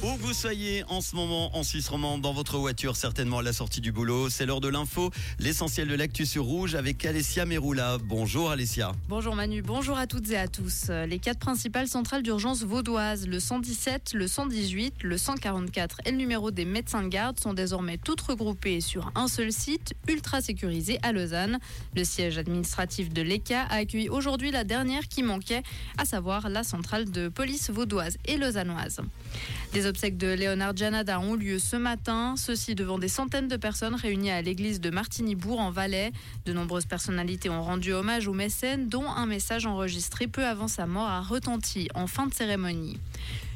Où vous soyez en ce moment en Suisse romande, dans votre voiture, certainement à la sortie du boulot, c'est l'heure de l'info, l'essentiel de l'actu sur Rouge avec Alessia Meroula. Bonjour Alessia. Bonjour Manu, bonjour à toutes et à tous. Les quatre principales centrales d'urgence vaudoises, le 117, le 118, le 144 et le numéro des médecins de garde sont désormais toutes regroupées sur un seul site, ultra sécurisé à Lausanne. Le siège administratif de l'ECA a accueilli aujourd'hui la dernière qui manquait, à savoir la centrale de police vaudoise et lausannoise. Obsèques de Léonard Janada ont lieu ce matin, ceci devant des centaines de personnes réunies à l'église de Martigny-Bourg en Valais. De nombreuses personnalités ont rendu hommage aux mécènes, dont un message enregistré peu avant sa mort a retenti en fin de cérémonie.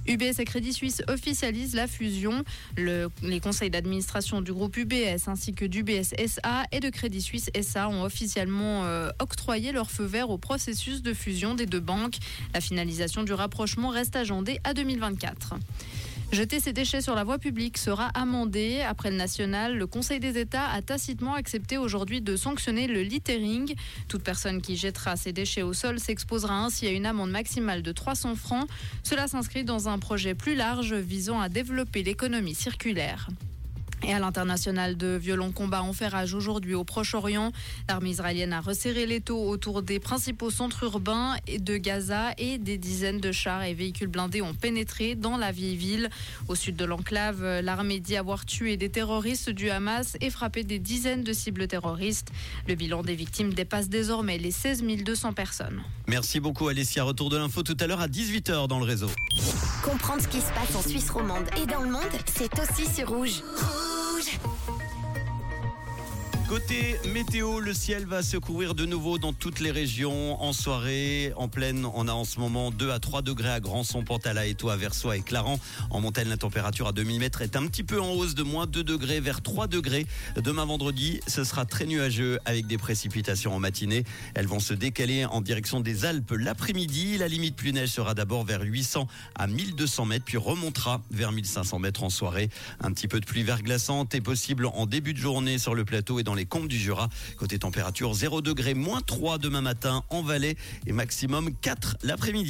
UBS et Crédit Suisse officialisent la fusion. Le- les conseils d'administration du groupe UBS ainsi que d'UBS SA et de Crédit Suisse SA ont officiellement euh, octroyé leur feu vert au processus de fusion des deux banques. La finalisation du rapprochement reste agendée à 2024. Jeter ses déchets sur la voie publique sera amendé. Après le national, le Conseil des États a tacitement accepté aujourd'hui de sanctionner le littering. Toute personne qui jettera ses déchets au sol s'exposera ainsi à une amende maximale de 300 francs. Cela s'inscrit dans un projet plus large visant à développer l'économie circulaire. Et à l'international, de violents combats ont fait rage aujourd'hui au Proche-Orient. L'armée israélienne a resserré les taux autour des principaux centres urbains et de Gaza et des dizaines de chars et véhicules blindés ont pénétré dans la vieille ville. Au sud de l'enclave, l'armée dit avoir tué des terroristes du Hamas et frappé des dizaines de cibles terroristes. Le bilan des victimes dépasse désormais les 16 200 personnes. Merci beaucoup Alessia. Retour de l'info tout à l'heure à 18h dans le réseau. Comprendre ce qui se passe en Suisse romande et dans le monde, c'est aussi sur Rouge. Côté météo, le ciel va se couvrir de nouveau dans toutes les régions. En soirée, en pleine, on a en ce moment 2 à 3 degrés à Grandson, Pantala, Étoile, Versoix et Clarence. En montagne, la température à 2000 mètres est un petit peu en hausse de moins 2 degrés vers 3 degrés. Demain vendredi, ce sera très nuageux avec des précipitations en matinée. Elles vont se décaler en direction des Alpes l'après-midi. La limite plus neige sera d'abord vers 800 à 1200 mètres, puis remontera vers 1500 mètres en soirée. Un petit peu de pluie verglaçante est possible en début de journée sur le plateau et dans les comptes du Jura. Côté température, 0 degré, moins 3 demain matin en Valais et maximum 4 l'après-midi.